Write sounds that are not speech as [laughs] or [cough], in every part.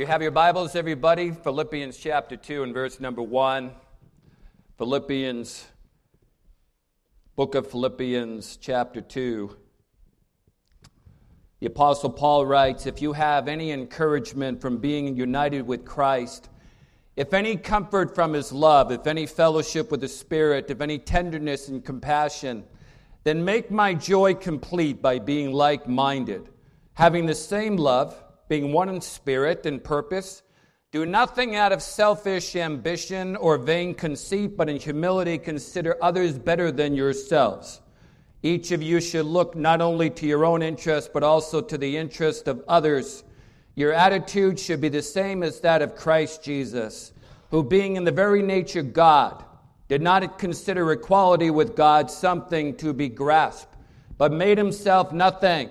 You have your Bibles, everybody? Philippians chapter 2 and verse number 1. Philippians, book of Philippians chapter 2. The Apostle Paul writes If you have any encouragement from being united with Christ, if any comfort from his love, if any fellowship with the Spirit, if any tenderness and compassion, then make my joy complete by being like minded, having the same love, being one in spirit and purpose. Do nothing out of selfish ambition or vain conceit, but in humility consider others better than yourselves. Each of you should look not only to your own interest, but also to the interest of others. Your attitude should be the same as that of Christ Jesus, who, being in the very nature God, did not consider equality with God something to be grasped, but made himself nothing,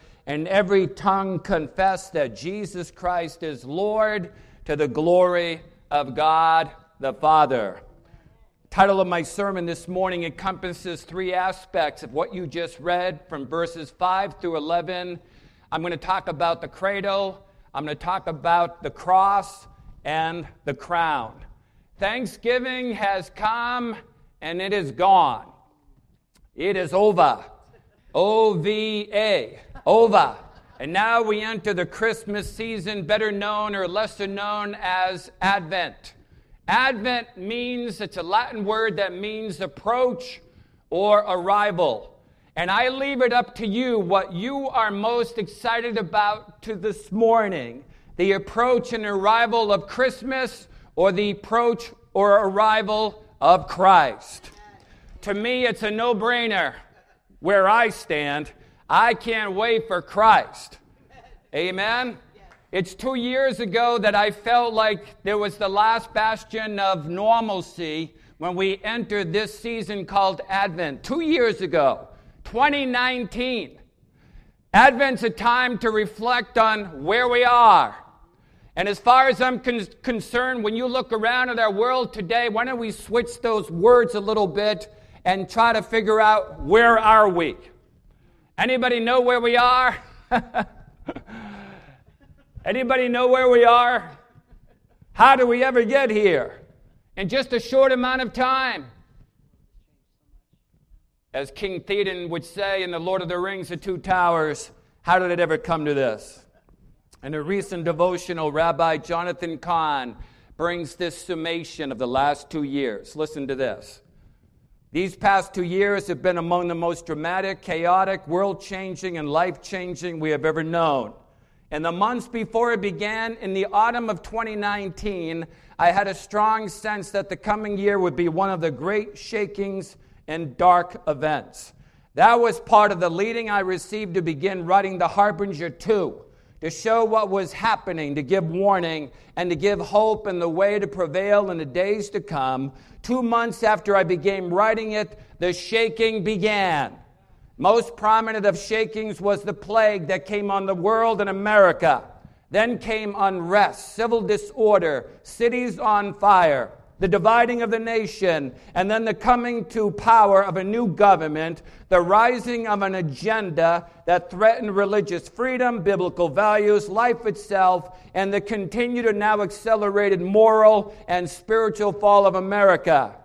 and every tongue confess that Jesus Christ is Lord to the glory of God the Father. Title of my sermon this morning encompasses three aspects of what you just read from verses 5 through 11 I'm going to talk about the cradle, I'm going to talk about the cross and the crown. Thanksgiving has come and it is gone. It is over. O V A. Over. And now we enter the Christmas season, better known or lesser known as Advent. Advent means, it's a Latin word that means approach or arrival. And I leave it up to you what you are most excited about to this morning the approach and arrival of Christmas or the approach or arrival of Christ. To me, it's a no brainer where I stand. I can't wait for Christ. Amen? It's two years ago that I felt like there was the last bastion of normalcy when we entered this season called Advent. Two years ago. 2019. Advent's a time to reflect on where we are. And as far as I'm con- concerned, when you look around at our world today, why don't we switch those words a little bit and try to figure out where are we? Anybody know where we are? [laughs] Anybody know where we are? How do we ever get here? In just a short amount of time. As King Theoden would say in The Lord of the Rings, The Two Towers, how did it ever come to this? In a recent devotional, Rabbi Jonathan Cahn brings this summation of the last two years. Listen to this. These past two years have been among the most dramatic, chaotic, world changing, and life changing we have ever known. In the months before it began, in the autumn of 2019, I had a strong sense that the coming year would be one of the great shakings and dark events. That was part of the leading I received to begin writing The Harbinger 2, to show what was happening, to give warning, and to give hope and the way to prevail in the days to come. Two months after I began writing it, the shaking began. Most prominent of shakings was the plague that came on the world in America. Then came unrest, civil disorder, cities on fire the dividing of the nation, and then the coming to power of a new government, the rising of an agenda that threatened religious freedom, biblical values, life itself, and the continued and now accelerated moral and spiritual fall of America.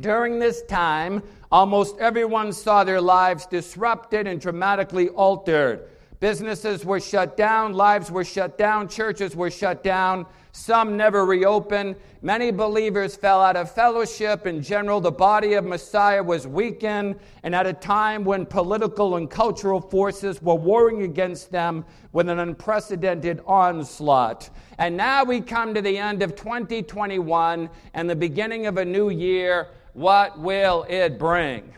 During this time, almost everyone saw their lives disrupted and dramatically altered. Businesses were shut down, lives were shut down, churches were shut down, some never reopened. Many believers fell out of fellowship. In general, the body of Messiah was weakened, and at a time when political and cultural forces were warring against them with an unprecedented onslaught. And now we come to the end of 2021 and the beginning of a new year. What will it bring?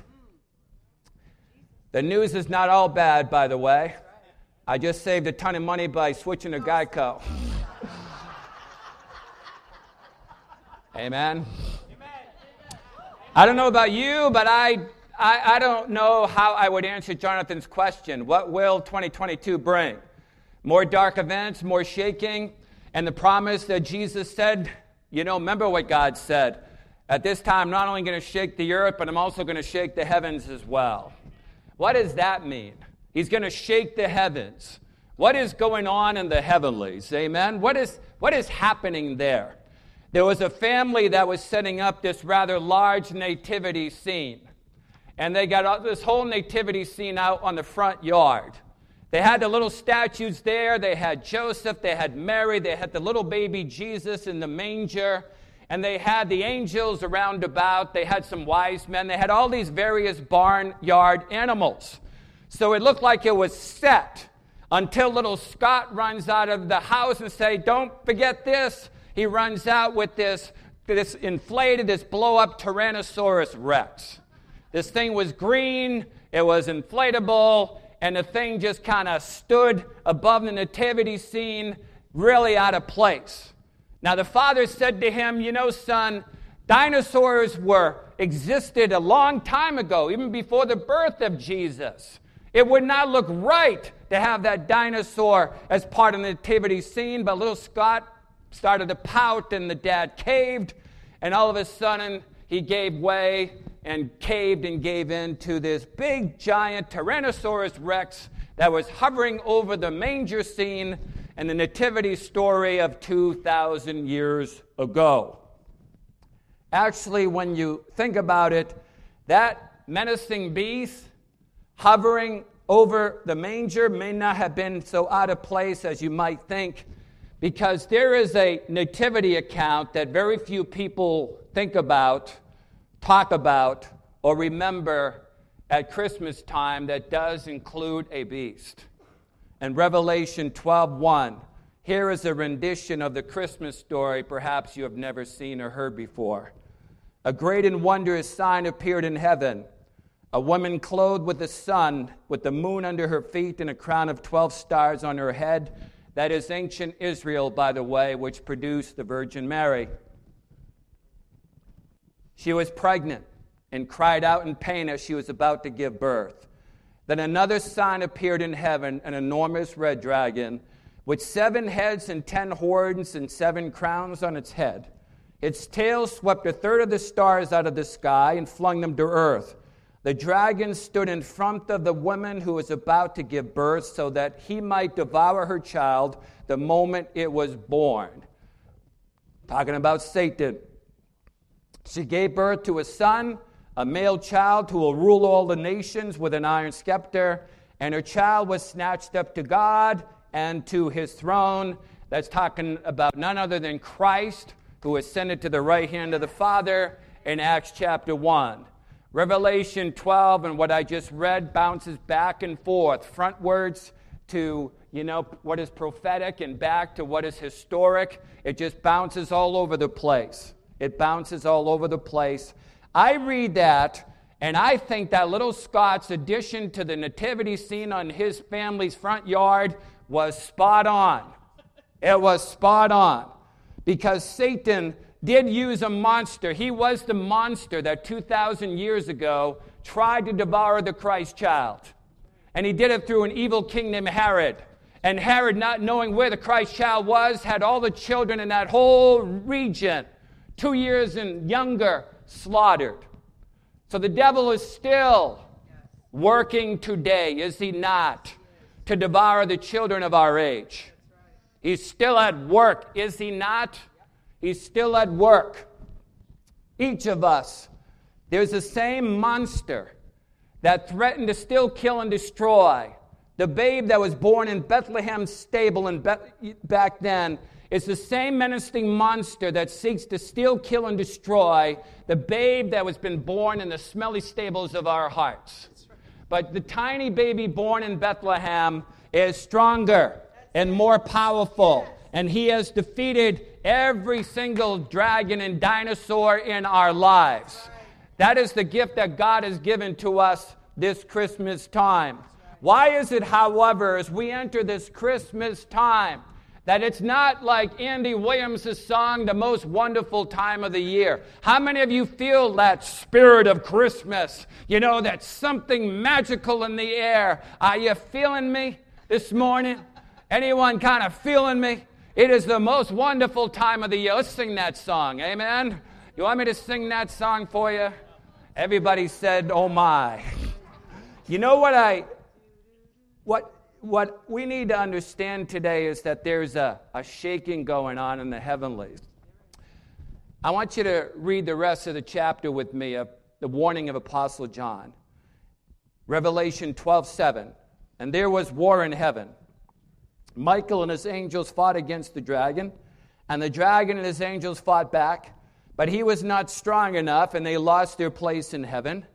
The news is not all bad, by the way. I just saved a ton of money by switching to Geico. Amen. I don't know about you, but I, I, I don't know how I would answer Jonathan's question. What will 2022 bring? More dark events, more shaking, and the promise that Jesus said, you know, remember what God said. At this time, I'm not only going to shake the earth, but I'm also going to shake the heavens as well. What does that mean? He's going to shake the heavens. What is going on in the heavenlies? Amen. What is, what is happening there? There was a family that was setting up this rather large nativity scene. And they got this whole nativity scene out on the front yard. They had the little statues there. They had Joseph. They had Mary. They had the little baby Jesus in the manger. And they had the angels around about. They had some wise men. They had all these various barnyard animals. So it looked like it was set until little Scott runs out of the house and say, "Don't forget this." He runs out with this this inflated, this blow up Tyrannosaurus Rex. This thing was green, it was inflatable, and the thing just kind of stood above the nativity scene, really out of place. Now the father said to him, "You know, son, dinosaurs were existed a long time ago, even before the birth of Jesus. It would not look right to have that dinosaur as part of the nativity scene, but little Scott started to pout, and the dad caved, and all of a sudden he gave way and caved and gave in to this big giant Tyrannosaurus Rex that was hovering over the manger scene and the nativity story of 2,000 years ago. Actually, when you think about it, that menacing beast hovering over the manger may not have been so out of place as you might think, because there is a nativity account that very few people think about, talk about, or remember at Christmas time that does include a beast. In Revelation 12:1, here is a rendition of the Christmas story perhaps you have never seen or heard before. A great and wondrous sign appeared in heaven a woman clothed with the sun, with the moon under her feet, and a crown of 12 stars on her head. That is ancient Israel, by the way, which produced the Virgin Mary. She was pregnant and cried out in pain as she was about to give birth. Then another sign appeared in heaven an enormous red dragon with seven heads and ten horns and seven crowns on its head. Its tail swept a third of the stars out of the sky and flung them to earth. The dragon stood in front of the woman who was about to give birth so that he might devour her child the moment it was born. Talking about Satan. She gave birth to a son, a male child who will rule all the nations with an iron scepter, and her child was snatched up to God and to his throne. That's talking about none other than Christ, who ascended to the right hand of the Father in Acts chapter 1. Revelation 12 and what I just read bounces back and forth, frontwards to, you know, what is prophetic and back to what is historic. It just bounces all over the place. It bounces all over the place. I read that and I think that little Scott's addition to the nativity scene on his family's front yard was spot on. It was spot on because Satan did use a monster. He was the monster that 2,000 years ago tried to devour the Christ child. And he did it through an evil king named Herod. And Herod, not knowing where the Christ child was, had all the children in that whole region, two years and younger, slaughtered. So the devil is still working today, is he not, to devour the children of our age? He's still at work, is he not? He's still at work. Each of us, there's the same monster that threatened to still kill and destroy. The babe that was born in Bethlehem's stable in Be- back then is the same menacing monster that seeks to steal, kill, and destroy the babe that was been born in the smelly stables of our hearts. But the tiny baby born in Bethlehem is stronger and more powerful, and he has defeated every single dragon and dinosaur in our lives. That is the gift that God has given to us this Christmas time. Why is it, however, as we enter this Christmas time, that it's not like Andy Williams' song, The Most Wonderful Time of the Year. How many of you feel that spirit of Christmas? You know, that something magical in the air. Are you feeling me this morning? Anyone kind of feeling me? It is the most wonderful time of the year. Let's sing that song. Amen. You want me to sing that song for you? Everybody said, "Oh my." [laughs] You know what I what what we need to understand today is that there's a, a shaking going on in the heavenlies. I want you to read the rest of the chapter with me of the warning of Apostle John. Revelation 12 7. And there was war in heaven. Michael and his angels fought against the dragon, and the dragon and his angels fought back, but he was not strong enough, and they lost their place in heaven.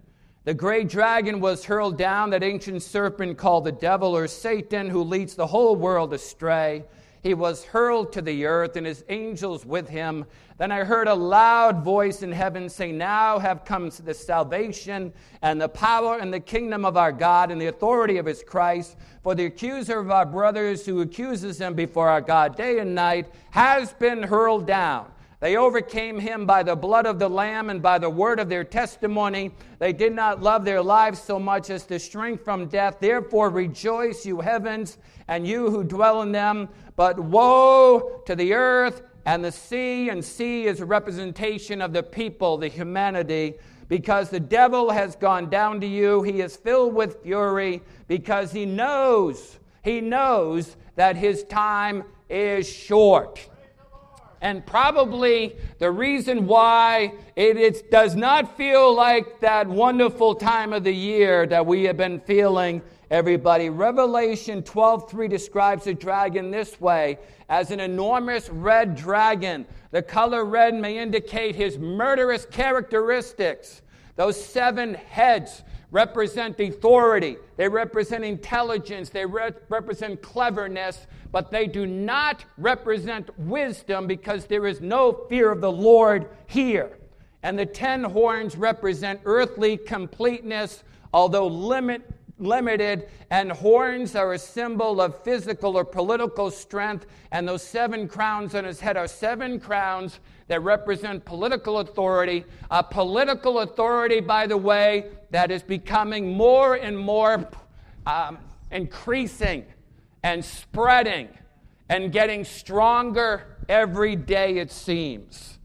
The great dragon was hurled down, that ancient serpent called the devil or Satan, who leads the whole world astray. He was hurled to the earth, and his angels with him. Then I heard a loud voice in heaven say, Now have come the salvation and the power and the kingdom of our God and the authority of his Christ. For the accuser of our brothers who accuses them before our God day and night has been hurled down. They overcame him by the blood of the Lamb and by the word of their testimony. They did not love their lives so much as to shrink from death. Therefore, rejoice, you heavens, and you who dwell in them. But woe to the earth and the sea, and sea is a representation of the people, the humanity, because the devil has gone down to you. He is filled with fury because he knows, he knows that his time is short. And probably the reason why it, it, does not feel like that wonderful time of the year that we have been feeling, everybody. Revelation 12:3 describes the dragon this way as an enormous red dragon. The color red may indicate his murderous characteristics. Those seven heads represent authority, they represent intelligence, they re- represent cleverness, but they do not represent wisdom because there is no fear of the Lord here. And the ten horns represent earthly completeness, although limit, limited, and horns are a symbol of physical or political strength. And those seven crowns on his head are seven crowns that represent political authority. A political authority, by the way, that is becoming more and more um, increasing and spreading and getting stronger every day, it seems.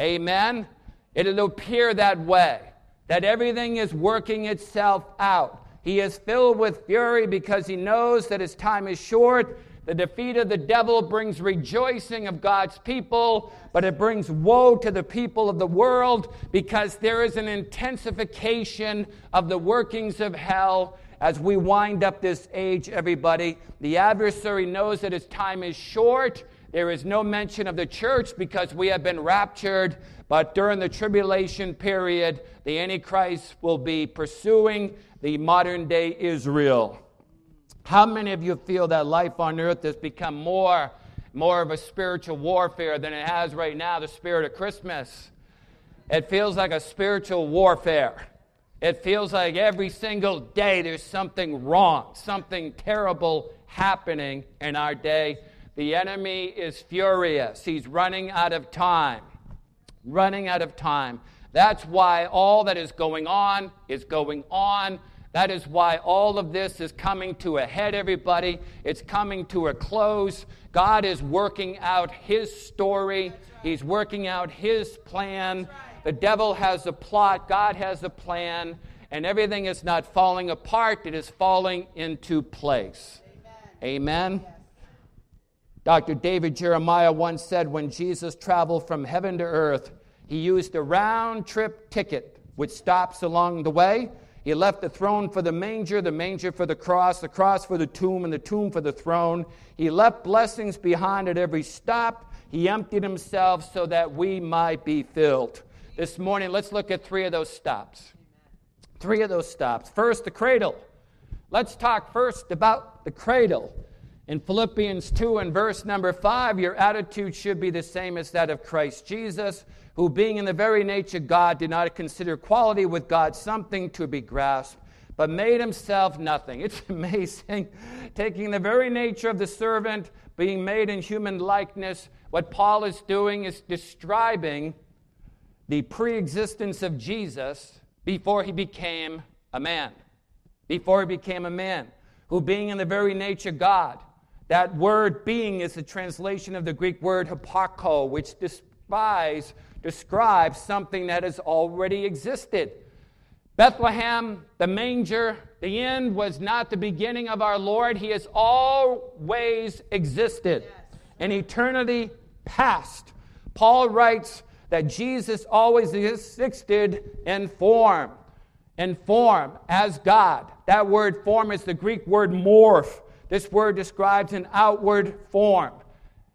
Amen? It'll appear that way, that everything is working itself out. He is filled with fury because he knows that his time is short the defeat of the devil brings rejoicing of God's people, but it brings woe to the people of the world because there is an intensification of the workings of hell as we wind up this age, everybody. The adversary knows that his time is short. There is no mention of the church because we have been raptured, but during the tribulation period, the Antichrist will be pursuing the modern day Israel. How many of you feel that life on earth has become more, more of a spiritual warfare than it has right now, the spirit of Christmas? It feels like a spiritual warfare. It feels like every single day there's something wrong, something terrible happening in our day. The enemy is furious. He's running out of time. Running out of time. That's why all that is going on is going on that is why all of this is coming to a head, everybody. It's coming to a close. God is working out His story, He's working out His plan. The devil has a plot, God has a plan, and everything is not falling apart, it is falling into place. Amen. Amen. Dr. David Jeremiah once said when Jesus traveled from heaven to earth, he used a round trip ticket with stops along the way he left the throne for the manger, the manger for the cross, the cross for the tomb, and the tomb for the throne. He left blessings behind at every stop. He emptied himself so that we might be filled. This morning, let's look at three of those stops. Three of those stops. First, the cradle. Let's talk first about the cradle. In Philippians 2 and verse number 5, your attitude should be the same as that of Christ Jesus who, being in the very nature God, did not consider equality with God something to be grasped, but made himself nothing. [laughs] It's amazing. Taking the very nature of the servant, being made in human likeness, what Paul is doing is describing the pre existence of Jesus before he became a man. Before he became a man, who being in the very nature God, that word being is a translation of the Greek word hyparko, which describes, describes something that has already existed. Bethlehem, the manger, the end was not the beginning of our Lord. He has always existed. In eternity past, Paul writes that Jesus always existed in form, in form as God. That word form is the Greek word morph. This word describes an outward form.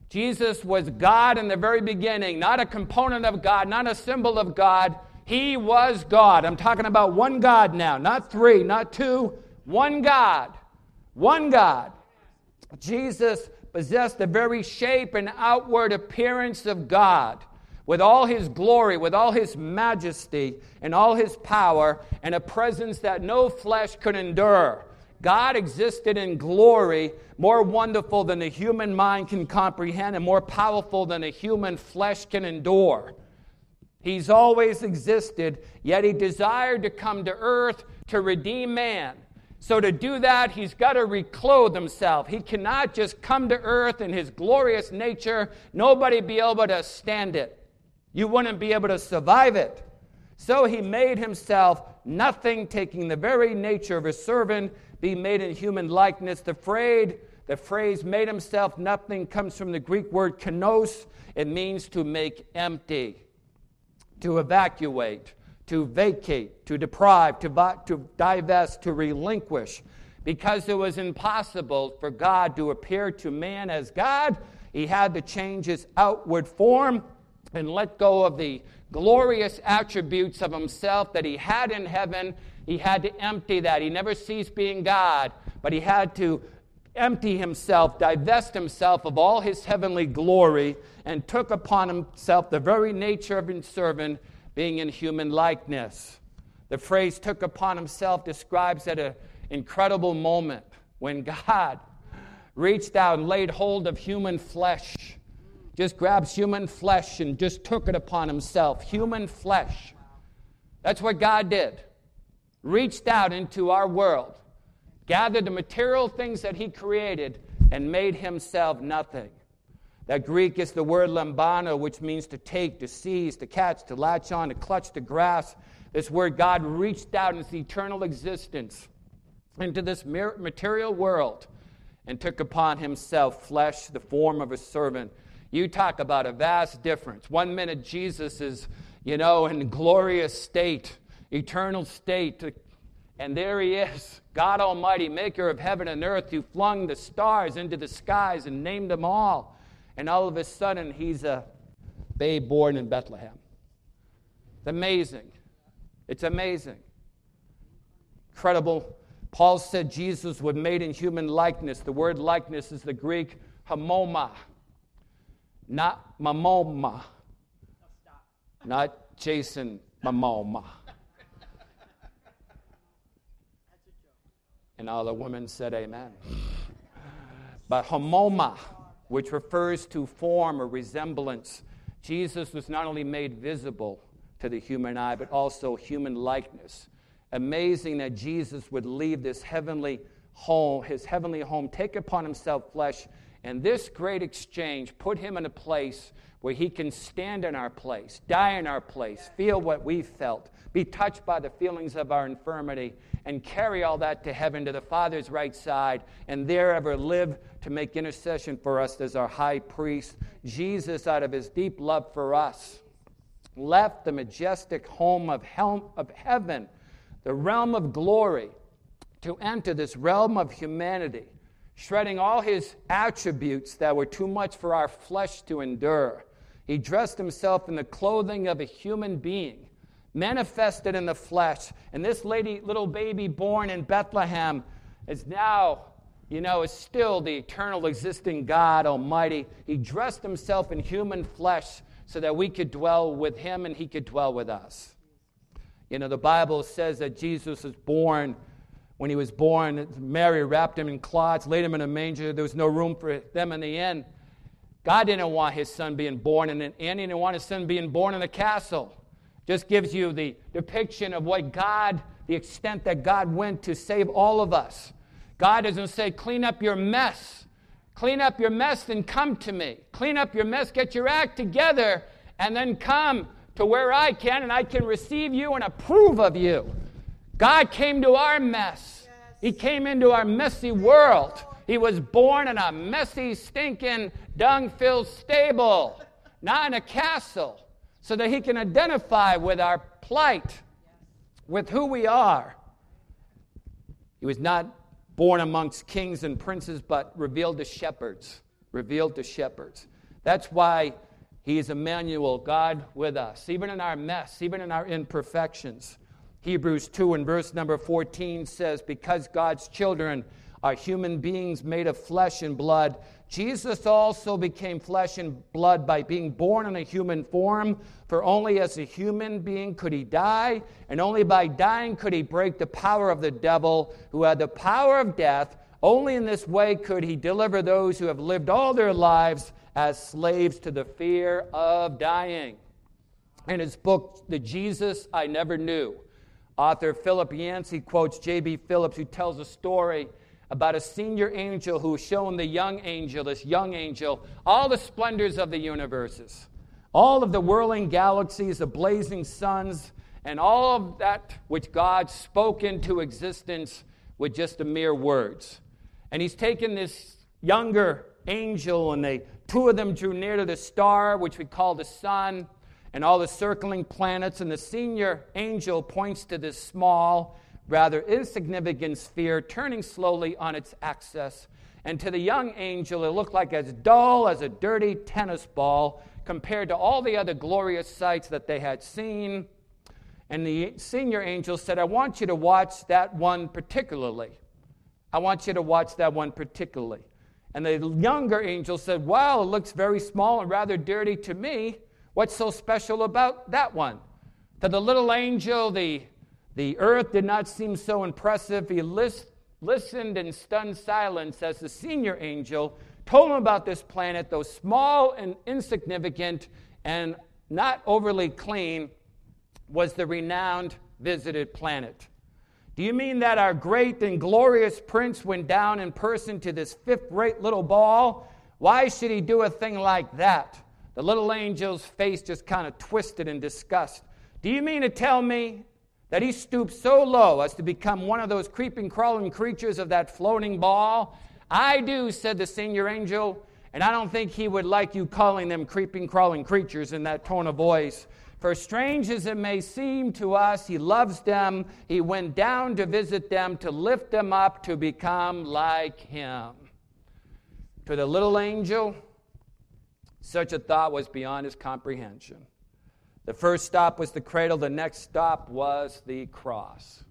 Jesus was God in the very beginning, not a component of God, not a symbol of God. He was God. I'm talking about one God now, not three, not two, one God. One God. Jesus possessed the very shape and outward appearance of God with all his glory, with all his majesty, and all his power, and a presence that no flesh could endure. God existed in glory more wonderful than the human mind can comprehend and more powerful than a human flesh can endure. He's always existed, yet he desired to come to earth to redeem man. So, to do that, he's got to reclothe himself. He cannot just come to earth in his glorious nature, nobody be able to stand it. You wouldn't be able to survive it. So, he made himself nothing, taking the very nature of a servant be made in human likeness. The phrase, the phrase made himself nothing comes from the Greek word kenos. It means to make empty, to evacuate, to vacate, to deprive, to, to divest, to relinquish. Because it was impossible for God to appear to man as God, he had to change his outward form and let go of the glorious attributes of himself that he had in heaven he had to empty that. He never ceased being God, but he had to empty himself, divest himself of all his heavenly glory, and took upon himself the very nature of a servant, being in human likeness. The phrase took upon himself describes that an incredible moment when God reached out and laid hold of human flesh, just grabs human flesh and just took it upon himself. Human flesh. That's what God did reached out into our world, gathered the material things that he created, and made himself nothing. That Greek is the word lambano, which means to take, to seize, to catch, to latch on, to clutch, to grasp. This word God reached out into eternal existence, into this material world, and took upon himself flesh, the form of a servant. You talk about a vast difference. One minute Jesus is, you know, in glorious state eternal state. And there he is, God Almighty, maker of heaven and earth, who flung the stars into the skies and named them all. And all of a sudden, he's a babe born in Bethlehem. It's amazing. It's amazing. Incredible. Paul said Jesus was made in human likeness. The word likeness is the Greek homoma, not Momoa, not Jason Momoa. And all the women said, Amen. But homoma, which refers to form or resemblance, Jesus was not only made visible to the human eye, but also human likeness. Amazing that Jesus would leave this heavenly home, his heavenly home, take upon himself flesh, and this great exchange put him in a place where he can stand in our place, die in our place, feel what we felt, be touched by the feelings of our infirmity, and carry all that to heaven to the Father's right side, and there ever live to make intercession for us as our high priest. Jesus, out of his deep love for us, left the majestic home of, hel- of heaven, the realm of glory, to enter this realm of humanity, shredding all his attributes that were too much for our flesh to endure. He dressed himself in the clothing of a human being manifested in the flesh. And this lady, little baby born in Bethlehem, is now, you know, is still the eternal existing God Almighty. He dressed himself in human flesh so that we could dwell with him and he could dwell with us. You know, the Bible says that Jesus was born when he was born. Mary wrapped him in cloths, laid him in a manger. There was no room for them in the inn. God didn't want his son being born in an inn. He didn't want his son being born in a castle. Just gives you the depiction of what God, the extent that God went to save all of us. God doesn't say, clean up your mess. Clean up your mess and come to me. Clean up your mess, get your act together, and then come to where I can and I can receive you and approve of you. God came to our mess. He came into our messy world. He was born in a messy, stinking, dung filled stable, not in a castle, so that he can identify with our plight, with who we are. He was not born amongst kings and princes, but revealed to shepherds. Revealed to shepherds. That's why he is Emmanuel, God with us, even in our mess, even in our imperfections. Hebrews 2 and verse number 14 says, Because God's children are human beings made of flesh and blood, Jesus also became flesh and blood by being born in a human form. For only as a human being could he die, and only by dying could he break the power of the devil, who had the power of death. Only in this way could he deliver those who have lived all their lives as slaves to the fear of dying. In his book, The Jesus I Never Knew, Author Philip Yancey quotes J.B. Phillips, who tells a story about a senior angel who was showing the young angel, this young angel, all the splendors of the universes, all of the whirling galaxies, the blazing suns, and all of that which God spoke into existence with just the mere words. And he's taken this younger angel, and they two of them drew near to the star, which we call the sun and all the circling planets, and the senior angel points to this small, rather insignificant sphere turning slowly on its axis. And to the young angel, it looked like as dull as a dirty tennis ball compared to all the other glorious sights that they had seen. And the senior angel said, I want you to watch that one particularly. I want you to watch that one particularly. And the younger angel said, Well, it looks very small and rather dirty to me. What's so special about that one? To the little angel, the, the earth did not seem so impressive. He list, listened in stunned silence as the senior angel told him about this planet, though small and insignificant and not overly clean, was the renowned visited planet. Do you mean that our great and glorious prince went down in person to this fifth rate little ball? Why should he do a thing like that? The little angel's face just kind of twisted in disgust. Do you mean to tell me that he stooped so low as to become one of those creeping, crawling creatures of that floating ball? I do, said the senior angel, and I don't think he would like you calling them creeping, crawling creatures in that tone of voice. For strange as it may seem to us, he loves them. He went down to visit them, to lift them up, to become like him. To the little angel, such a thought was beyond his comprehension. The first stop was the cradle, the next stop was the cross.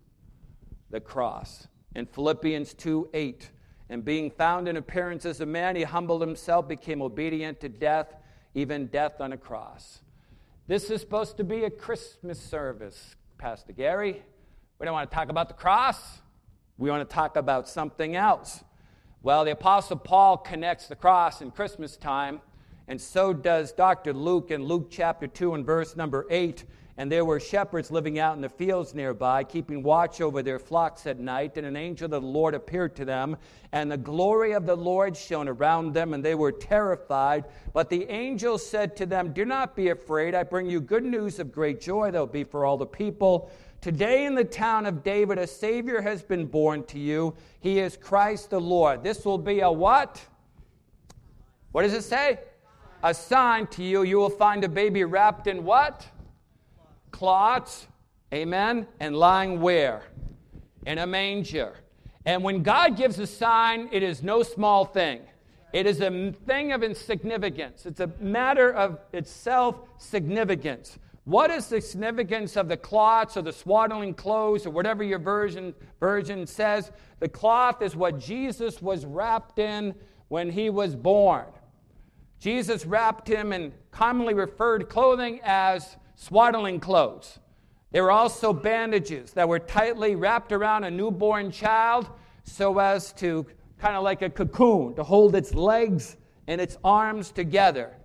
The cross. In Philippians 2 8, and being found in appearance as a man, he humbled himself, became obedient to death, even death on a cross. This is supposed to be a Christmas service, Pastor Gary. We don't want to talk about the cross. We want to talk about something else. Well, the Apostle Paul connects the cross in Christmas time and so does Dr. Luke in Luke chapter 2 and verse number 8. And there were shepherds living out in the fields nearby, keeping watch over their flocks at night. And an angel of the Lord appeared to them, and the glory of the Lord shone around them, and they were terrified. But the angel said to them, Do not be afraid. I bring you good news of great joy that will be for all the people. Today in the town of David, a Savior has been born to you. He is Christ the Lord. This will be a what? What does it say? A sign to you. You will find a baby wrapped in what? Cloths. Amen. And lying where? In a manger. And when God gives a sign, it is no small thing. It is a thing of insignificance. It's a matter of itself significance. What is the significance of the cloths or the swaddling clothes or whatever your version, version says? The cloth is what Jesus was wrapped in when he was born. Jesus wrapped him in commonly referred clothing as swaddling clothes. There were also bandages that were tightly wrapped around a newborn child so as to kind of like a cocoon to hold its legs and its arms together.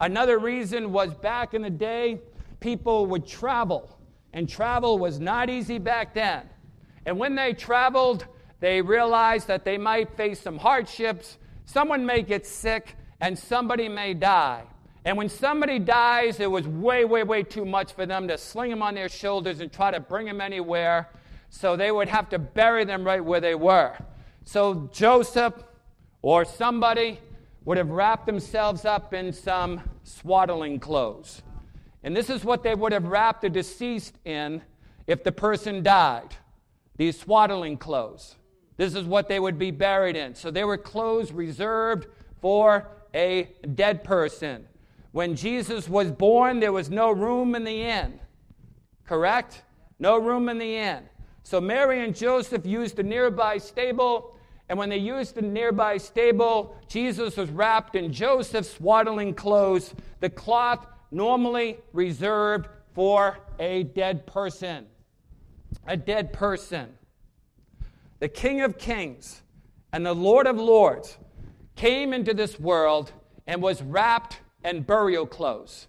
Another reason was back in the day, people would travel, and travel was not easy back then. And when they traveled, they realized that they might face some hardships. Someone may get sick, and somebody may die. And when somebody dies, it was way, way, way too much for them to sling them on their shoulders and try to bring them anywhere. So they would have to bury them right where they were. So Joseph or somebody would have wrapped themselves up in some swaddling clothes. And this is what they would have wrapped the deceased in if the person died these swaddling clothes. This is what they would be buried in. So they were clothes reserved for a dead person. When Jesus was born, there was no room in the inn. Correct? No room in the inn. So Mary and Joseph used a nearby stable, and when they used the nearby stable, Jesus was wrapped in Joseph's swaddling clothes, the cloth normally reserved for a dead person. A dead person. The King of Kings and the Lord of Lords came into this world and was wrapped in burial clothes.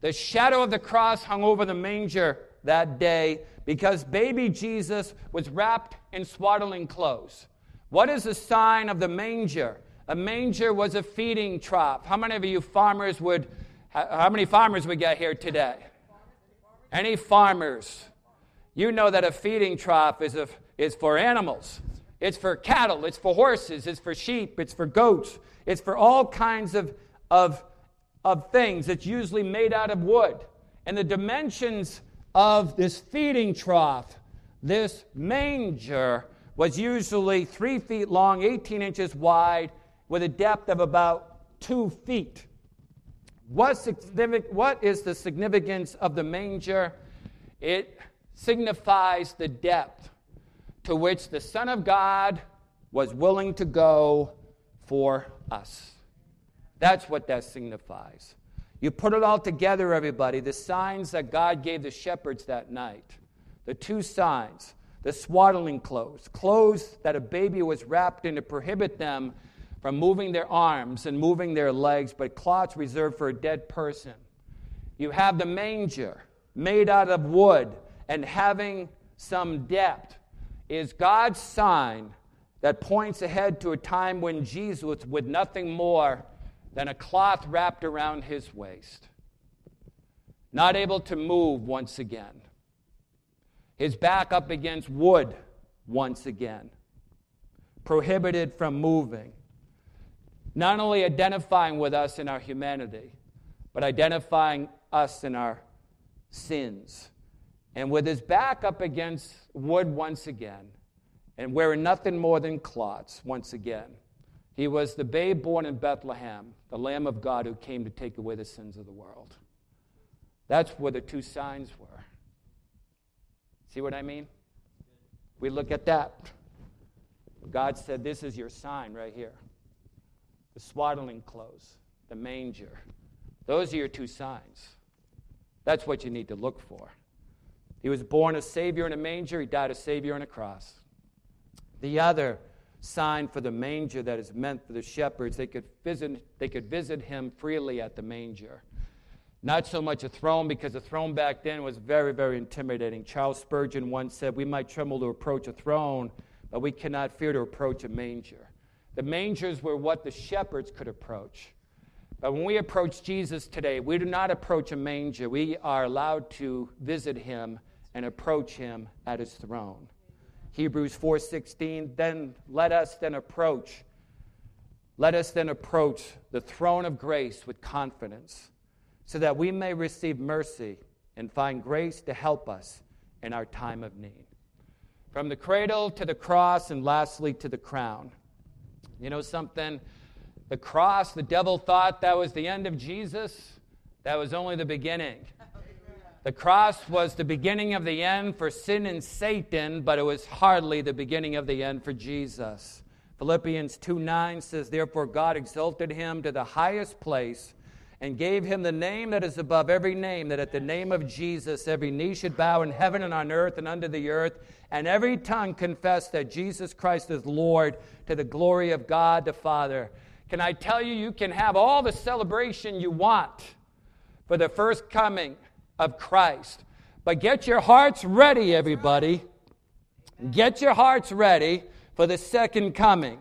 The shadow of the cross hung over the manger that day because baby Jesus was wrapped in swaddling clothes. What is the sign of the manger? A manger was a feeding trough. How many of you farmers would, how many farmers we got here today? Any farmers? You know that a feeding trough is, a, is for animals. It's for cattle, it's for horses, it's for sheep, it's for goats, it's for all kinds of, of of things. It's usually made out of wood. And the dimensions of this feeding trough, this manger, was usually three feet long, 18 inches wide, with a depth of about two feet. What is the significance of the manger? It signifies the depth to which the Son of God was willing to go for us. That's what that signifies. You put it all together, everybody, the signs that God gave the shepherds that night. The two signs the swaddling clothes, clothes that a baby was wrapped in to prohibit them from moving their arms and moving their legs, but cloths reserved for a dead person. You have the manger made out of wood and having some depth, is God's sign that points ahead to a time when Jesus, with nothing more than a cloth wrapped around his waist. Not able to move once again. His back up against wood once again. Prohibited from moving. Not only identifying with us in our humanity, but identifying us in our sins. And with his back up against wood once again, and wearing nothing more than cloths once again he was the babe born in Bethlehem, the Lamb of God who came to take away the sins of the world. That's where the two signs were. See what I mean? We look at that. God said, This is your sign right here the swaddling clothes, the manger. Those are your two signs. That's what you need to look for. He was born a Savior in a manger, he died a Savior on a cross. The other sign for the manger that is meant for the shepherds. They could visit, they could visit him freely at the manger. Not so much a throne, because the throne back then was very, very intimidating. Charles Spurgeon once said, We might tremble to approach a throne, but we cannot fear to approach a manger. The mangers were what the shepherds could approach. But when we approach Jesus today, we do not approach a manger. We are allowed to visit him and approach him at his throne. Hebrews 4:16, then let us then approach let us then approach the throne of grace with confidence so that we may receive mercy and find grace to help us in our time of need. From the cradle to the cross and lastly to the crown. You know something? The cross, the devil thought that was the end of Jesus. That was only the beginning. The cross was the beginning of the end for sin and Satan, but it was hardly the beginning of the end for Jesus. Philippians 2 9 says, Therefore God exalted him to the highest place and gave him the name that is above every name, that at the name of Jesus every knee should bow in heaven and on earth and under the earth, and every tongue confess that Jesus Christ is Lord to the glory of God the Father. Can I tell you, you can have all the celebration you want for the first coming of Christ. But get your hearts ready, everybody. Get your hearts ready for the second coming.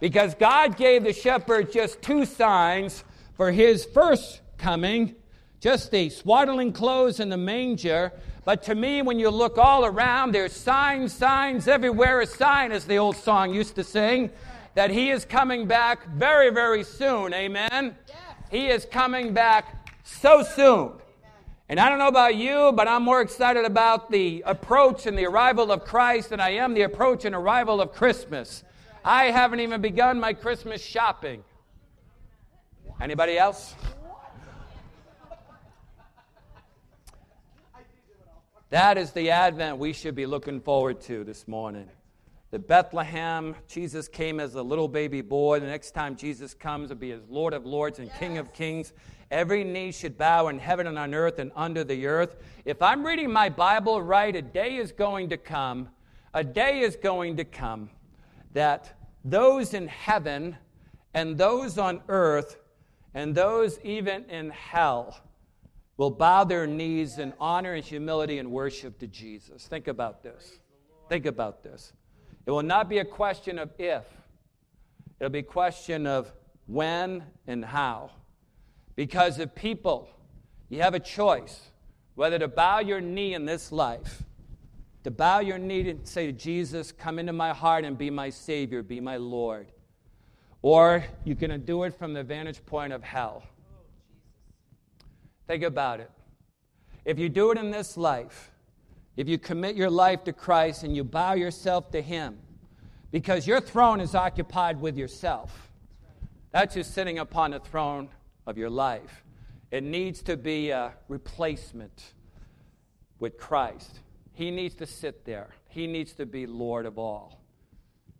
Because God gave the shepherd just two signs for his first coming just the swaddling clothes and the manger. But to me, when you look all around, there's signs, signs, everywhere a sign, as the old song used to sing, that he is coming back very, very soon. Amen? He is coming back so soon. And I don't know about you, but I'm more excited about the approach and the arrival of Christ than I am the approach and arrival of Christmas. I haven't even begun my Christmas shopping. Anybody else? That is the advent we should be looking forward to this morning. The Bethlehem, Jesus came as a little baby boy. The next time Jesus comes, will be as Lord of Lords and King of Kings. Every knee should bow in heaven and on earth and under the earth. If I'm reading my Bible right, a day is going to come, a day is going to come that those in heaven and those on earth and those even in hell will bow their knees in honor and humility and worship to Jesus. Think about this. Think about this. It will not be a question of if, it'll be a question of when and how. Because if people, you have a choice whether to bow your knee in this life, to bow your knee and say to Jesus, Come into my heart and be my Savior, be my Lord. Or you can do it from the vantage point of hell. Think about it. If you do it in this life, if you commit your life to Christ and you bow yourself to Him, because your throne is occupied with yourself, that's just sitting upon the throne of your life. It needs to be a replacement with Christ. He needs to sit there, He needs to be Lord of all.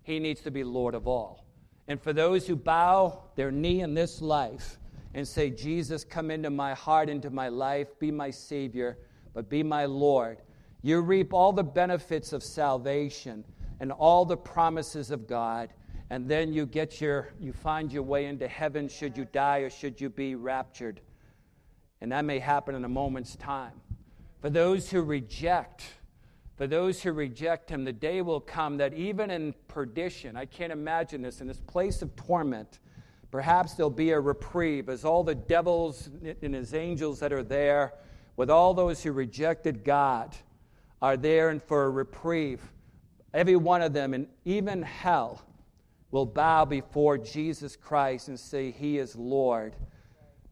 He needs to be Lord of all. And for those who bow their knee in this life, and say, Jesus, come into my heart, into my life, be my Savior, but be my Lord. You reap all the benefits of salvation and all the promises of God, and then you get your you find your way into heaven should you die or should you be raptured. And that may happen in a moment's time. For those who reject, for those who reject him, the day will come that even in perdition, I can't imagine this, in this place of torment, Perhaps there'll be a reprieve as all the devils and his angels that are there, with all those who rejected God, are there and for a reprieve. Every one of them, and even hell, will bow before Jesus Christ and say, He is Lord.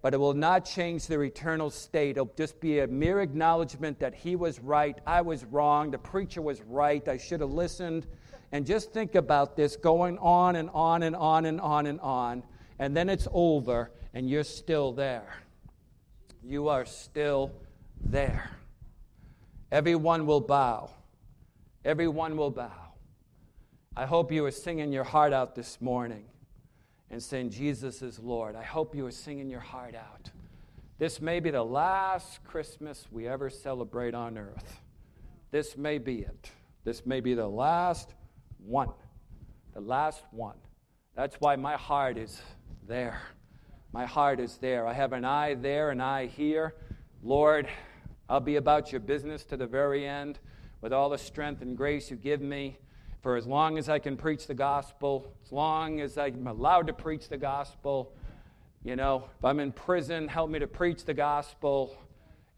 But it will not change their eternal state. It'll just be a mere acknowledgement that He was right, I was wrong, the preacher was right, I should have listened. And just think about this going on and on and on and on and on and then it's over and you're still there. You are still there. Everyone will bow. Everyone will bow. I hope you are singing your heart out this morning and saying, Jesus is Lord. I hope you are singing your heart out. This may be the last Christmas we ever celebrate on earth. This may be it. This may be the last one. The last one. That's why my heart is there. My heart is there. I have an eye there, an eye here. Lord, I'll be about your business to the very end with all the strength and grace you give me for as long as I can preach the gospel, as long as I'm allowed to preach the gospel. You know, if I'm in prison, help me to preach the gospel.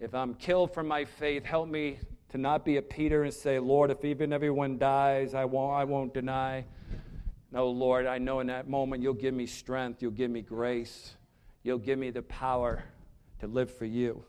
If I'm killed for my faith, help me to not be a Peter and say, Lord, if even everyone dies, I won't, I won't deny. No, Lord, I know in that moment you'll give me strength, you'll give me grace, you'll give me the power to live for you.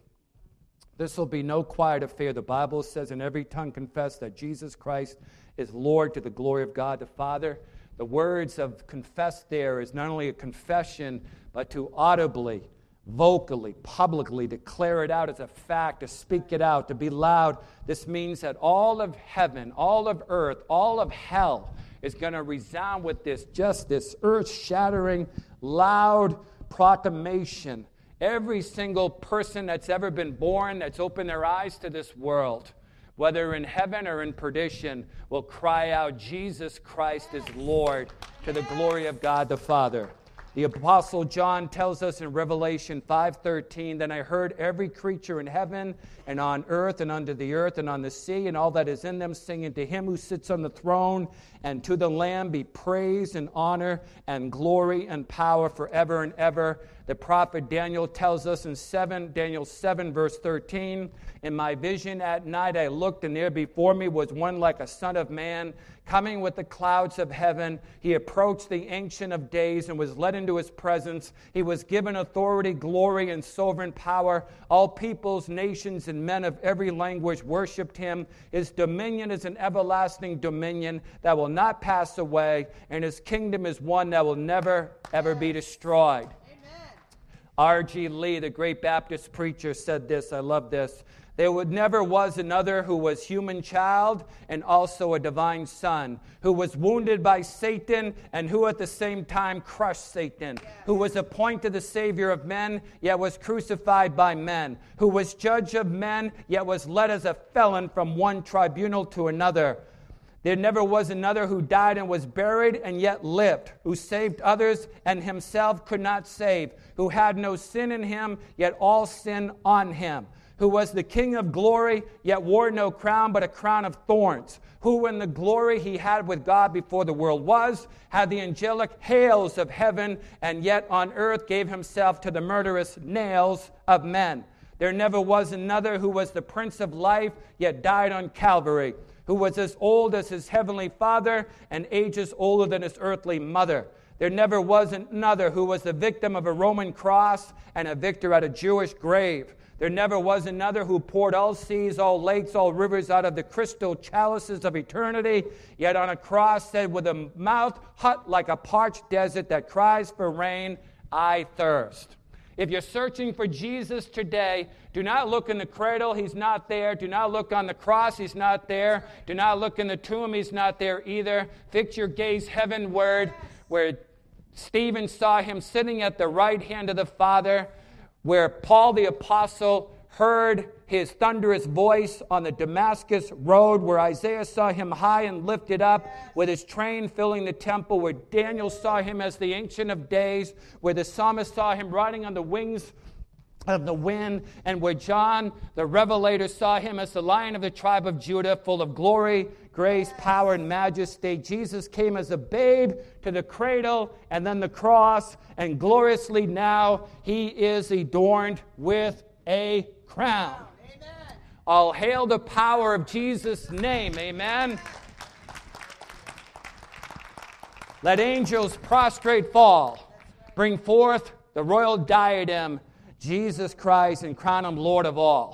This will be no quiet affair. The Bible says, in every tongue confess that Jesus Christ is Lord to the glory of God the Father. The words of confess there is not only a confession, but to audibly, vocally, publicly declare it out as a fact, to speak it out, to be loud. This means that all of heaven, all of earth, all of hell is going to resound with this, just this earth shattering, loud proclamation Every single person that's ever been born, that's opened their eyes to this world, whether in heaven or in perdition, will cry out, Jesus Christ is Lord, to the glory of God the Father. The apostle John tells us in Revelation 5:13, "Then I heard every creature in heaven and on earth and under the earth and on the sea and all that is in them singing to him who sits on the throne and to the lamb be praise and honor and glory and power forever and ever." The prophet Daniel tells us in 7 Daniel 7 verse 13, "In my vision at night I looked and there before me was one like a son of man coming with the clouds of heaven. He approached the Ancient of Days and was led into his presence. He was given authority, glory, and sovereign power. All peoples, nations, and men of every language worshiped him. His dominion is an everlasting dominion that will not pass away, and his kingdom is one that will never, ever be destroyed. R.G. Lee, the great Baptist preacher, said this. I love this. There would never was another who was human child and also a divine son, who was wounded by Satan and who at the same time crushed Satan, who was appointed the savior of men, yet was crucified by men, who was judge of men, yet was led as a felon from one tribunal to another. There never was another who died and was buried and yet lived, who saved others and himself could not save, who had no sin in him, yet all sin on him who was the King of glory, yet wore no crown but a crown of thorns, who in the glory he had with God before the world was, had the angelic hails of heaven, and yet on earth gave himself to the murderous nails of men. There never was another who was the Prince of life, yet died on Calvary, who was as old as his heavenly Father and ages older than his earthly mother. There never was another who was the victim of a Roman cross and a victor at a Jewish grave. There never was another who poured all seas, all lakes, all rivers out of the crystal chalices of eternity, yet on a cross said, with a mouth hot like a parched desert that cries for rain, I thirst. If you're searching for Jesus today, do not look in the cradle, he's not there. Do not look on the cross, he's not there. Do not look in the tomb, he's not there either. Fix your gaze heavenward, where Stephen saw him sitting at the right hand of the Father where Paul the Apostle heard his thunderous voice on the Damascus road, where Isaiah saw him high and lifted up, with his train filling the temple, where Daniel saw him as the Ancient of Days, where the psalmist saw him riding on the wings of the wind, and where John the Revelator saw him as the lion of the tribe of Judah, full of glory, grace, power, and majesty. Jesus came as a babe to the cradle and then the cross, and gloriously now he is adorned with a crown. All hail the power of Jesus' name. Amen. Let angels prostrate fall, bring forth the royal diadem Jesus Christ and crown him Lord of all.